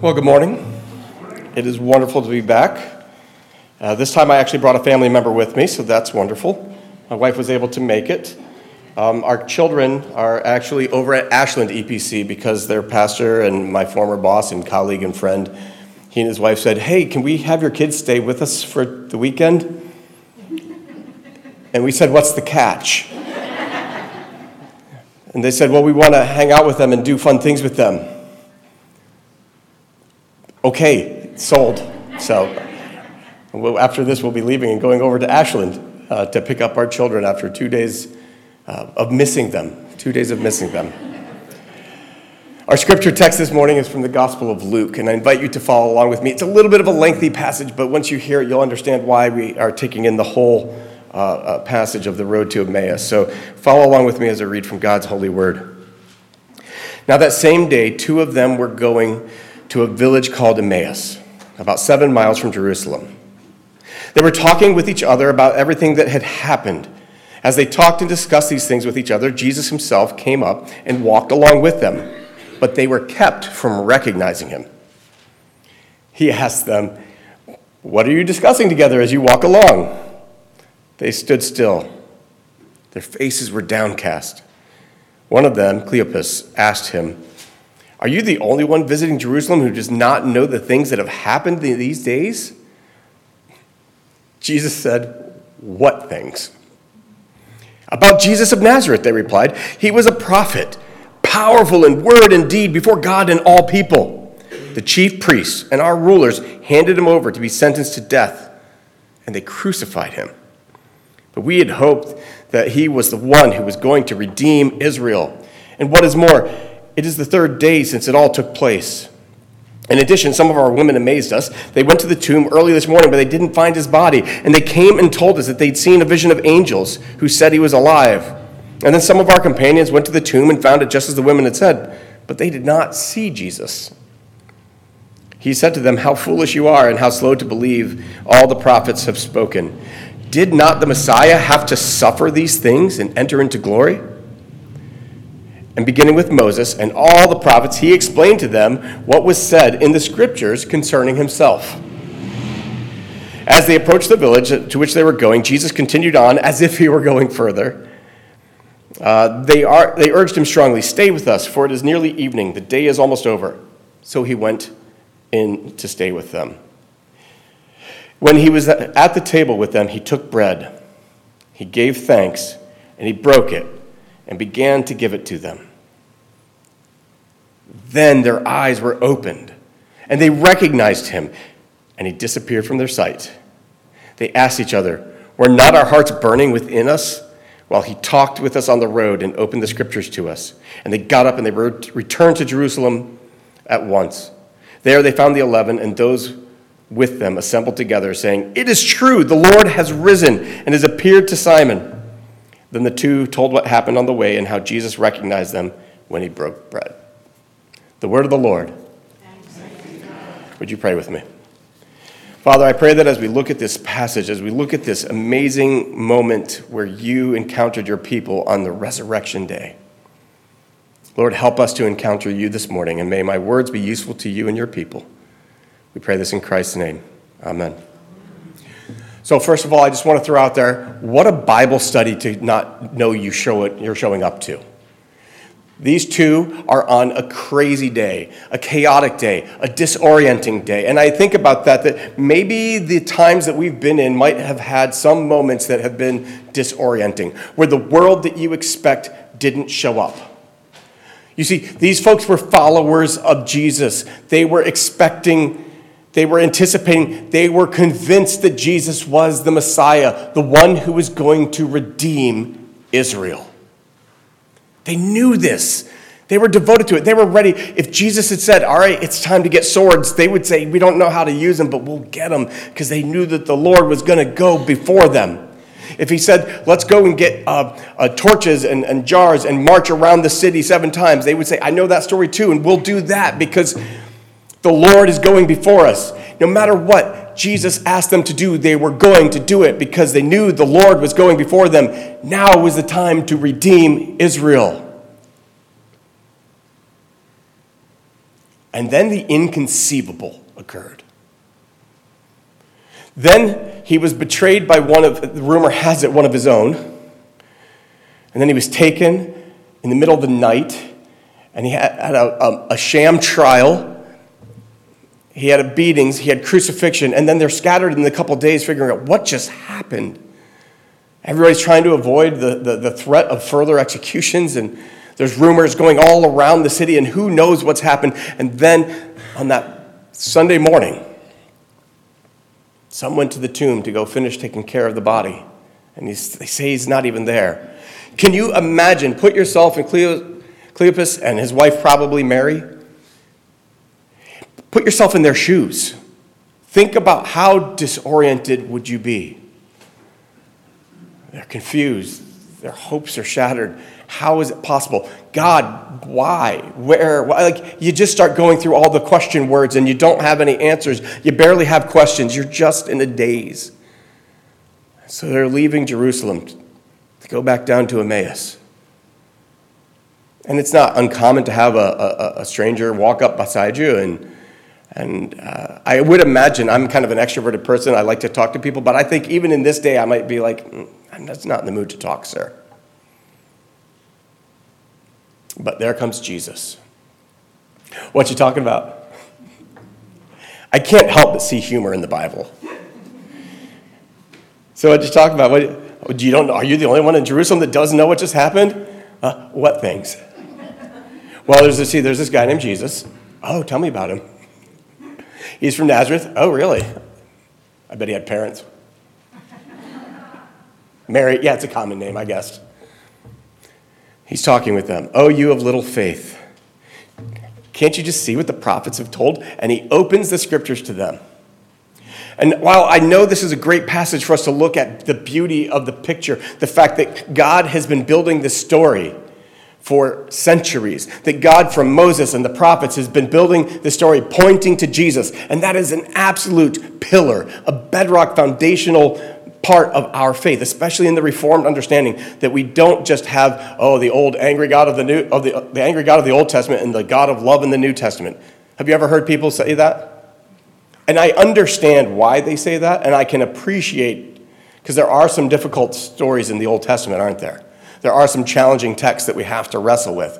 Well, good morning. It is wonderful to be back. Uh, this time I actually brought a family member with me, so that's wonderful. My wife was able to make it. Um, our children are actually over at Ashland EPC because their pastor and my former boss and colleague and friend, he and his wife said, Hey, can we have your kids stay with us for the weekend? And we said, What's the catch? And they said, Well, we want to hang out with them and do fun things with them okay, sold. So after this, we'll be leaving and going over to Ashland uh, to pick up our children after two days uh, of missing them. Two days of missing them. Our scripture text this morning is from the Gospel of Luke, and I invite you to follow along with me. It's a little bit of a lengthy passage, but once you hear it, you'll understand why we are taking in the whole uh, uh passage of the road to Emmaus. So follow along with me as I read from God's holy word. Now, that same day, two of them were going to a village called Emmaus, about seven miles from Jerusalem. They were talking with each other about everything that had happened. As they talked and discussed these things with each other, Jesus himself came up and walked along with them, but they were kept from recognizing him. He asked them, What are you discussing together as you walk along? They stood still. Their faces were downcast. One of them, Cleopas, asked him, are you the only one visiting Jerusalem who does not know the things that have happened these days? Jesus said, What things? About Jesus of Nazareth, they replied. He was a prophet, powerful in word and deed before God and all people. The chief priests and our rulers handed him over to be sentenced to death, and they crucified him. But we had hoped that he was the one who was going to redeem Israel. And what is more, it is the third day since it all took place. In addition, some of our women amazed us. They went to the tomb early this morning, but they didn't find his body. And they came and told us that they'd seen a vision of angels who said he was alive. And then some of our companions went to the tomb and found it just as the women had said, but they did not see Jesus. He said to them, How foolish you are, and how slow to believe all the prophets have spoken. Did not the Messiah have to suffer these things and enter into glory? And beginning with Moses and all the prophets, he explained to them what was said in the scriptures concerning himself. As they approached the village to which they were going, Jesus continued on as if he were going further. Uh, they, are, they urged him strongly, Stay with us, for it is nearly evening. The day is almost over. So he went in to stay with them. When he was at the table with them, he took bread, he gave thanks, and he broke it and began to give it to them. Then their eyes were opened, and they recognized him, and he disappeared from their sight. They asked each other, Were not our hearts burning within us while he talked with us on the road and opened the scriptures to us? And they got up and they returned to Jerusalem at once. There they found the eleven and those with them assembled together, saying, It is true, the Lord has risen and has appeared to Simon. Then the two told what happened on the way and how Jesus recognized them when he broke bread. The word of the Lord. Would you pray with me? Father, I pray that as we look at this passage, as we look at this amazing moment where you encountered your people on the resurrection day, Lord, help us to encounter you this morning, and may my words be useful to you and your people. We pray this in Christ's name. Amen. So first of all, I just want to throw out there, what a Bible study to not know you show it, you're showing up to. These two are on a crazy day, a chaotic day, a disorienting day. And I think about that, that maybe the times that we've been in might have had some moments that have been disorienting, where the world that you expect didn't show up. You see, these folks were followers of Jesus. They were expecting they were anticipating, they were convinced that Jesus was the Messiah, the one who was going to redeem Israel. They knew this. They were devoted to it. They were ready. If Jesus had said, All right, it's time to get swords, they would say, We don't know how to use them, but we'll get them because they knew that the Lord was going to go before them. If he said, Let's go and get uh, uh, torches and, and jars and march around the city seven times, they would say, I know that story too, and we'll do that because the Lord is going before us. No matter what Jesus asked them to do, they were going to do it because they knew the Lord was going before them. Now was the time to redeem Israel. And then the inconceivable occurred. Then he was betrayed by one of, the rumor has it, one of his own. And then he was taken in the middle of the night, and he had, a, a, a sham trial. He had beatings, he had crucifixion, and then they're scattered in a couple days figuring out what just happened. Everybody's trying to avoid the, the, the threat of further executions, and there's rumors going all around the city, and who knows what's happened. And then on that Sunday morning, some went to the tomb to go finish taking care of the body, and they say he's not even there. Can you imagine? Put yourself in Cleopas and his wife, probably Mary. Put yourself in their shoes. Think about how disoriented would you be? They're confused. Their hopes are shattered. How is it possible? God, why? Where? Why? Like, you just start going through all the question words and you don't have any answers. You barely have questions. You're just in a daze. So they're leaving Jerusalem to go back down to Emmaus. And it's not uncommon to have a, a, a stranger walk up beside you. And, and uh, I would imagine I'm kind of an extroverted person. I like to talk to people. But I think even in this day, I might be like, mm, I'm just not in the mood to talk, sir. But there comes Jesus. What you talking about? I can't help but see humor in the Bible. So what you talking about? What, you don't, are you the only one in Jerusalem that doesn't know what just happened? Uh, what things? Well, there's this, see, there's this guy named Jesus. Oh, tell me about him. He's from Nazareth. Oh, really? I bet he had parents. Mary, yeah, it's a common name, I guess. He's talking with them. Oh, you of little faith. Can't you just see what the prophets have told? And he opens the scriptures to them. And while I know this is a great passage for us to look at the beauty of the picture, the fact that God has been building this story for centuries, that God from Moses and the prophets has been building the story pointing to Jesus, and that is an absolute pillar, a bedrock foundational part of our faith, especially in the Reformed understanding that we don't just have, oh, the old angry God of the New, of the, the angry God of the Old Testament and the God of love in the New Testament. Have you ever heard people say that? And I understand why they say that, and I can appreciate, because there are some difficult stories in the Old Testament, aren't there? There are some challenging texts that we have to wrestle with.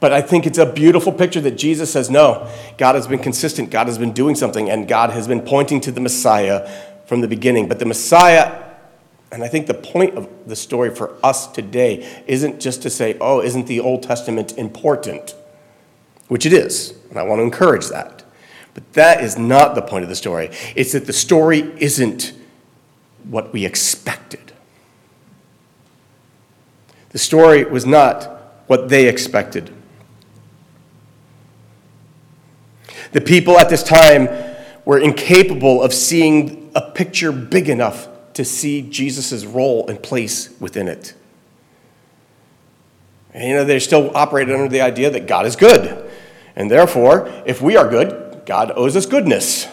But I think it's a beautiful picture that Jesus says, no, God has been consistent, God has been doing something, and God has been pointing to the Messiah from the beginning. But the Messiah and I think the point of the story for us today isn't just to say, oh, isn't the Old Testament important? Which it is, and I want to encourage that. But that is not the point of the story. It's that the story isn't what we expected. The story was not what they expected. The people at this time were incapable of seeing a picture big enough to see Jesus' role and place within it. And, you know, they're still operating under the idea that God is good. And therefore, if we are good, God owes us goodness.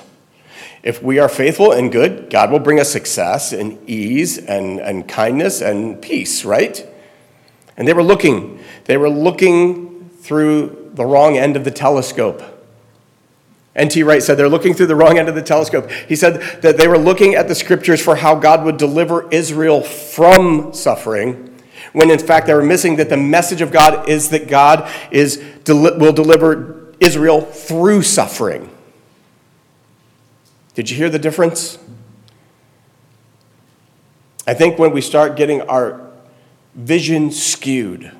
If we are faithful and good, God will bring us success and ease and, and kindness and peace, right? And they were looking, they were looking through the wrong end of the telescope. N.T. Wright said they're looking through the wrong end of the telescope. He said that they were looking at the scriptures for how God would deliver Israel from suffering, when in fact they were missing that the message of God is that God is, will deliver Israel through suffering. Did you hear the difference? I think when we start getting our vision skewed,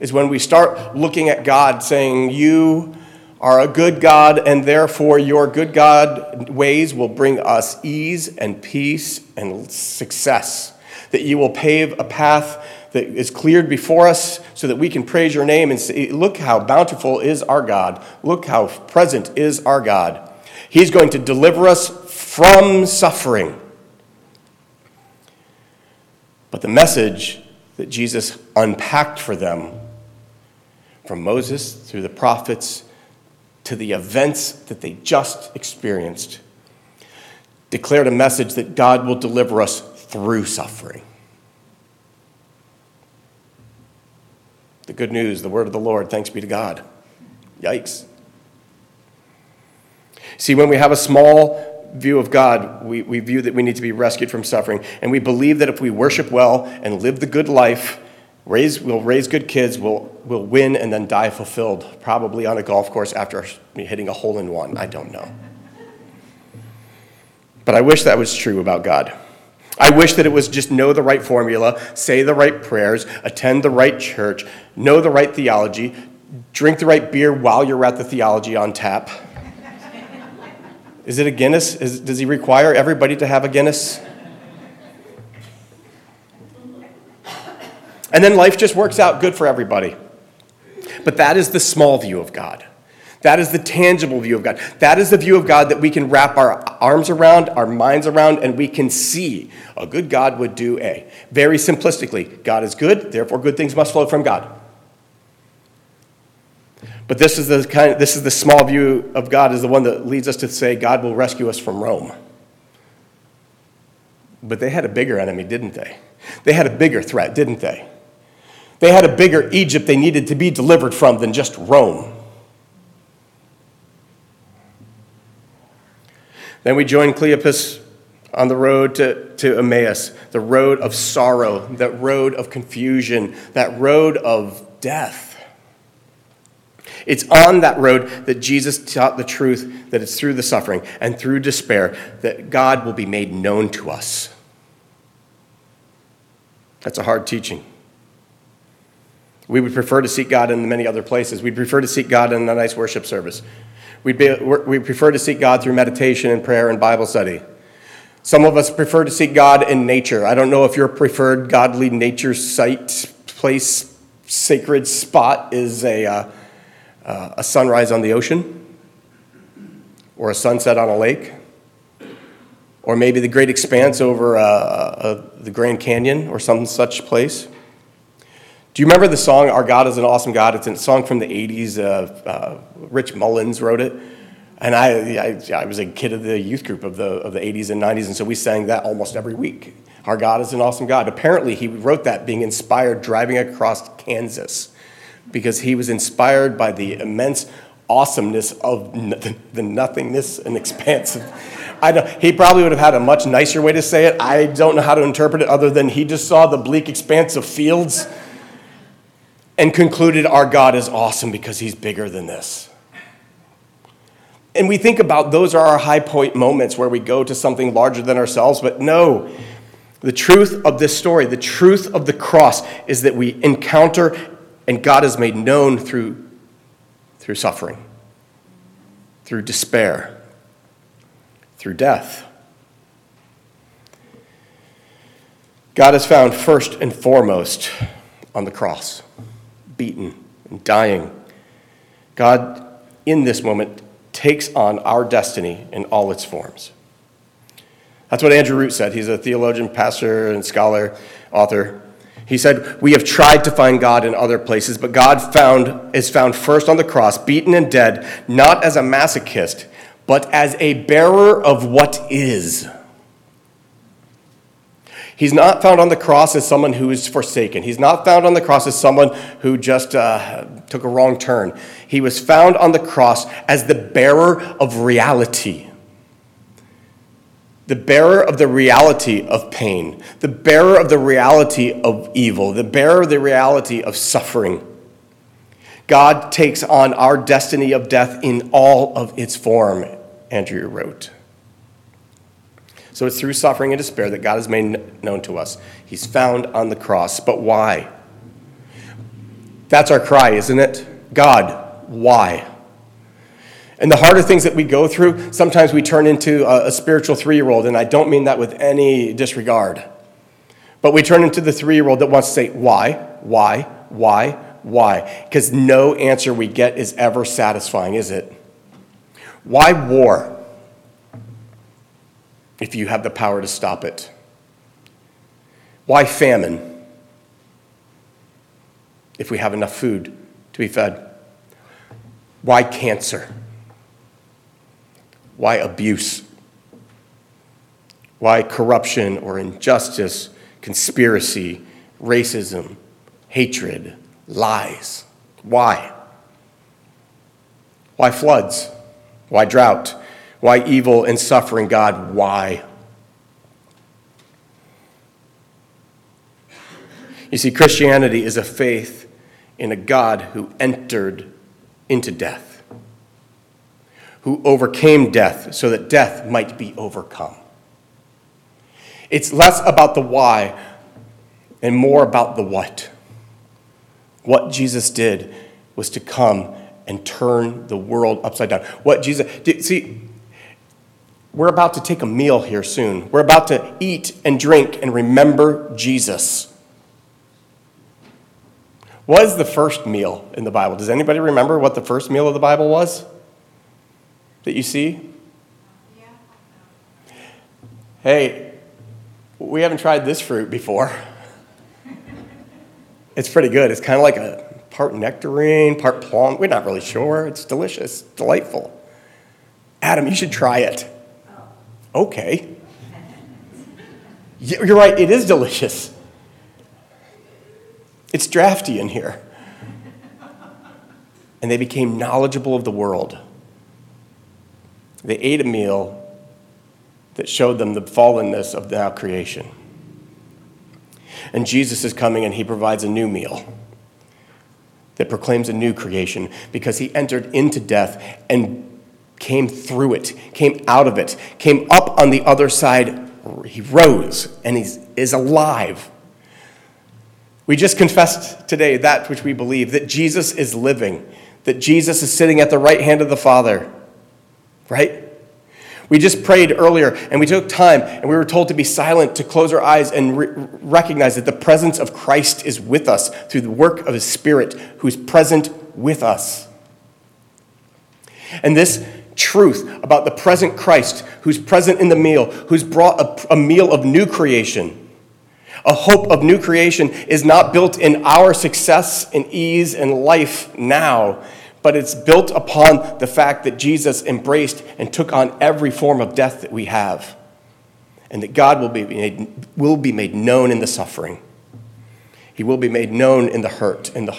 is when we start looking at God saying, You are a good God, and therefore your good God ways will bring us ease and peace and success. That you will pave a path that is cleared before us so that we can praise your name and say, Look how bountiful is our God. Look how present is our God. He's going to deliver us from suffering. But the message that Jesus unpacked for them from Moses through the prophets to the events that they just experienced, declared a message that God will deliver us through suffering. The good news, the word of the Lord, thanks be to God. Yikes. See, when we have a small view of God, we, we view that we need to be rescued from suffering. And we believe that if we worship well and live the good life, raise, we'll raise good kids, we'll, we'll win and then die fulfilled, probably on a golf course after hitting a hole in one. I don't know. But I wish that was true about God. I wish that it was just know the right formula, say the right prayers, attend the right church, know the right theology, drink the right beer while you're at the theology on tap. Is it a Guinness? Is, does he require everybody to have a Guinness? And then life just works out good for everybody. But that is the small view of God. That is the tangible view of God. That is the view of God that we can wrap our arms around, our minds around, and we can see. A good God would do A. Very simplistically, God is good, therefore good things must flow from God. But this is the kind of, this is the small view of God is the one that leads us to say God will rescue us from Rome. But they had a bigger enemy, didn't they? They had a bigger threat, didn't they? They had a bigger Egypt they needed to be delivered from than just Rome. Then we join Cleopas on the road to, to Emmaus, the road of sorrow, that road of confusion, that road of death. It's on that road that Jesus taught the truth that it's through the suffering and through despair that God will be made known to us. That's a hard teaching. We would prefer to seek God in many other places. We'd prefer to seek God in a nice worship service. We'd be, we prefer to seek God through meditation and prayer and Bible study. Some of us prefer to seek God in nature. I don't know if your preferred godly nature site, place, sacred spot is a, uh, uh, a sunrise on the ocean, or a sunset on a lake, or maybe the great expanse over uh, uh the Grand Canyon or some such place. Do you remember the song Our God is an Awesome God? It's a song from the 80s. Uh, uh, Rich Mullins wrote it. And I, I, I, was a kid of the youth group of the, of the 80s and 90s, and so we sang that almost every week. Our God is an awesome God. Apparently, he wrote that being inspired driving across Kansas because he was inspired by the immense awesomeness of the nothingness and expanse of. I don't, he probably would have had a much nicer way to say it. I don't know how to interpret it other than he just saw the bleak expanse of fields and concluded our God is awesome because he's bigger than this. And we think about those are our high point moments where we go to something larger than ourselves, but no. The truth of this story, the truth of the cross, is that we encounter and God is made known through, through suffering, through despair, through death. God is found first and foremost on the cross beaten, and dying. God, in this moment, takes on our destiny in all its forms. That's what Andrew Root said. He's a theologian, pastor, and scholar, author. He said, We have tried to find God in other places, but God found, is found first on the cross, beaten and dead, not as a masochist, but as a bearer of what is. He's not found on the cross as someone who is forsaken. He's not found on the cross as someone who just uh, took a wrong turn. He was found on the cross as the bearer of reality. The bearer of the reality of pain, the bearer of the reality of evil, the bearer of the reality of suffering. God takes on our destiny of death in all of its form, Andrew wrote. So it's through suffering and despair that God has made known to us. He's found on the cross. But why? That's our cry, isn't it? God, why? And the harder things that we go through, sometimes we turn into a, a spiritual three year old, and I don't mean that with any disregard. But we turn into the three year old that wants to say, why, why, why, why? Because no answer we get is ever satisfying, is it? Why war? if you have the power to stop it? Why famine if we have enough food to be fed? Why cancer? Why abuse? Why corruption or injustice, conspiracy, racism, hatred, lies? Why? Why floods? Why drought? Why evil and suffering, God? Why? You see, Christianity is a faith in a God who entered into death, who overcame death so that death might be overcome. It's less about the why and more about the what. What Jesus did was to come and turn the world upside down. What Jesus did, see, we're about to take a meal here soon. We're about to eat and drink and remember Jesus. What is the first meal in the Bible? Does anybody remember what the first meal of the Bible was that you see? Hey, we haven't tried this fruit before. It's pretty good. It's kind of like a part nectarine, part plum. We're not really sure. It's delicious, delightful. Adam, you should try it. Oh. Okay. You're right, it is delicious. It's drafty in here. And they became knowledgeable of the world. They ate a meal that showed them the fallenness of now creation. And Jesus is coming and he provides a new meal that proclaims a new creation because he entered into death and came through it, came out of it, came up on the other side. He rose and he is alive. We just confessed today that which we believe that Jesus is living, that Jesus is sitting at the right hand of the Father, right? We just prayed earlier and we took time and we were told to be silent, to close our eyes and re- recognize that the presence of Christ is with us through the work of His Spirit who's present with us. And this truth about the present Christ who's present in the meal, who's brought a, a meal of new creation, a hope of new creation, is not built in our success and ease and life now but it's built upon the fact that Jesus embraced and took on every form of death that we have, and that God will be made, will be made known in the suffering. He will be made known in the hurt, in the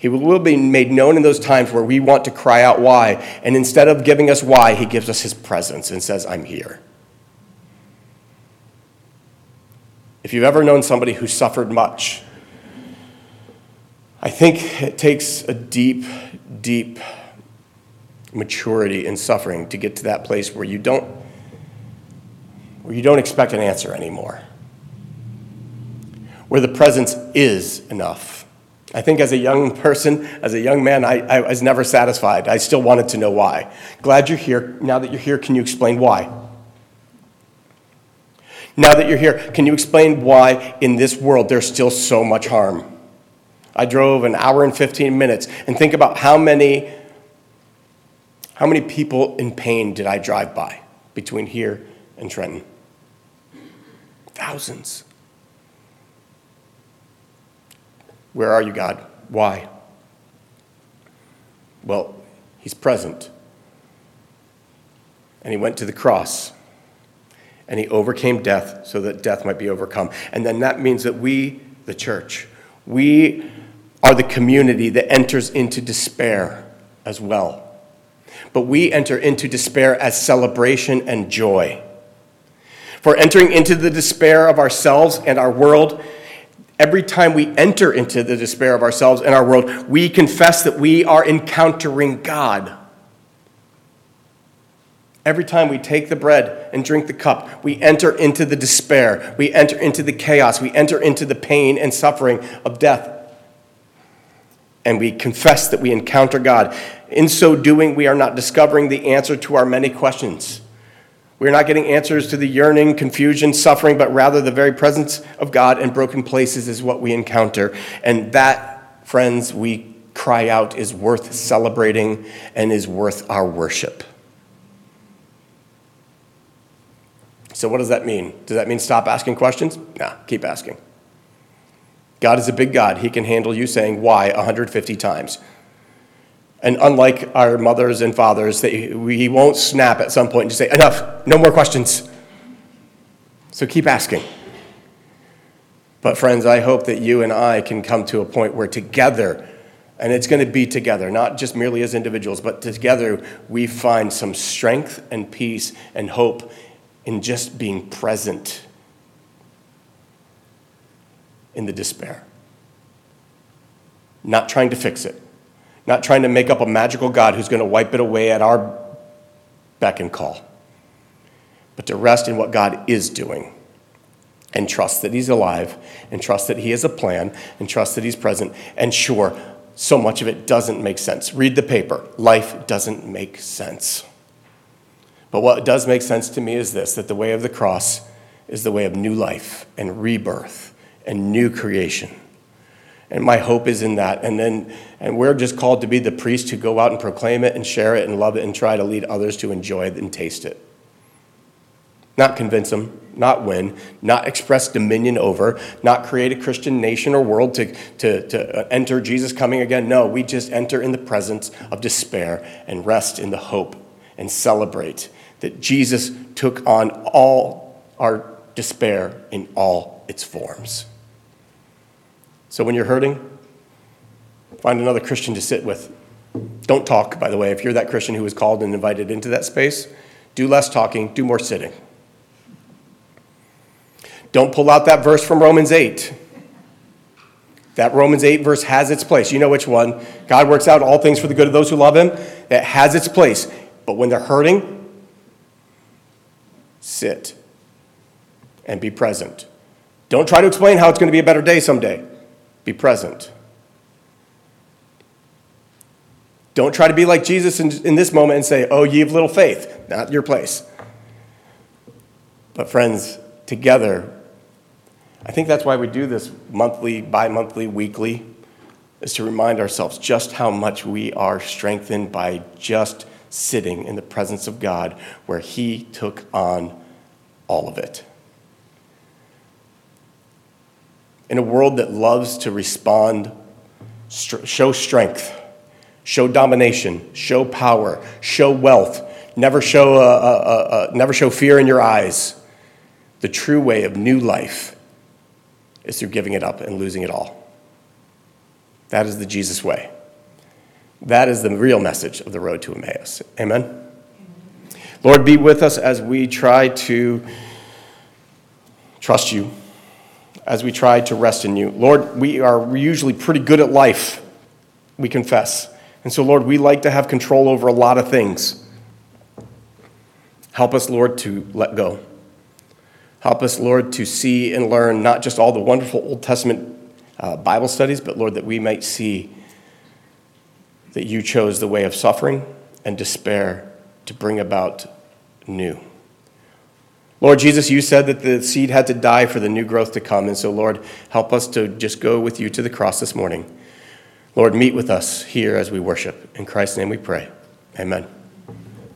he will be made known in those times where we want to cry out why, and instead of giving us why, he gives us his presence and says, I'm here. If you've ever known somebody who suffered much, I think it takes a deep, deep maturity in suffering to get to that place where you don't where you don't expect an answer anymore. Where the presence is enough. I think as a young person, as a young man, I, I was never satisfied. I still wanted to know why. Glad you're here. Now that you're here, can you explain why? Now that you're here, can you explain why in this world there's still so much harm? I drove an hour and 15 minutes and think about how many how many people in pain did I drive by between here and Trenton? Thousands. Where are you, God? Why? Well, He's present. And He went to the cross. And He overcame death so that death might be overcome. And then that means that we, the church, we are the community that enters into despair as well. But we enter into despair as celebration and joy. For entering into the despair of ourselves and our world, every time we enter into the despair of ourselves and our world, we confess that we are encountering God. Every time we take the bread and drink the cup, we enter into the despair. We enter into the chaos. We enter into the pain and suffering of death and we confess that we encounter God. In so doing, we are not discovering the answer to our many questions. We're not getting answers to the yearning, confusion, suffering, but rather the very presence of God in broken places is what we encounter. And that, friends, we cry out is worth celebrating and is worth our worship. So, what does that mean? Does that mean stop asking questions? Nah, keep asking. God is a big God. He can handle you saying why 150 times. And unlike our mothers and fathers, he won't snap at some point and just say, enough, no more questions. So keep asking. But, friends, I hope that you and I can come to a point where together, And it's going to be together, not just merely as individuals, but together we find some strength and peace and hope in just being present in the despair. Not trying to fix it, not trying to make up a magical God who's going to wipe it away at our beck and call, but to rest in what God is doing and trust that He's alive and trust that He has a plan and trust that He's present. And sure, so much of it doesn't make sense. Read the paper. Life doesn't make sense. But what does make sense to me is this that the way of the cross is the way of new life and rebirth and new creation. And my hope is in that. And then and we're just called to be the priest who go out and proclaim it and share it and love it and try to lead others to enjoy it and taste it. Not convince them, not win, not express dominion over, not create a Christian nation or world to, to, to uh, enter Jesus coming again. No, we just enter in the presence of despair and rest in the hope and celebrate that Jesus took on all our despair in all its forms. So when you're hurting, find another Christian to sit with. Don't talk, by the way, if you're that Christian who was called and invited into that space. Do less talking, do more sitting. Don't pull out that verse from Romans 8. That Romans 8 verse has its place. You know which one. God works out all things for the good of those who love him. It has its place. But when they're hurting, sit and be present. Don't try to explain how it's going to be a better day someday. Be present. Don't try to be like Jesus in, in this moment and say, Oh, ye of little faith. Not your place. But, friends, together, I think that's why we do this monthly, bi monthly, weekly, is to remind ourselves just how much we are strengthened by just sitting in the presence of God where He took on all of it. In a world that loves to respond, show strength, show domination, show power, show wealth, never show, uh, uh, uh, never show fear in your eyes, the true way of new life is through giving it up and losing it all. That is the Jesus way. That is the real message of the road to Emmaus. Amen? Lord, be with us as we try to trust you, as we try to rest in you. Lord, we are usually pretty good at life, we confess. And so, Lord, we like to have control over a lot of things. Help us, Lord, to let go. Help us, Lord, to see and learn not just all the wonderful Old Testament uh, Bible studies, but, Lord, that we might see that you chose the way of suffering and despair to bring about new. Lord Jesus, you said that the seed had to die for the new growth to come. And so, Lord, help us to just go with you to the cross this morning. Lord, meet with us here as we worship. In Christ's name we pray. Amen.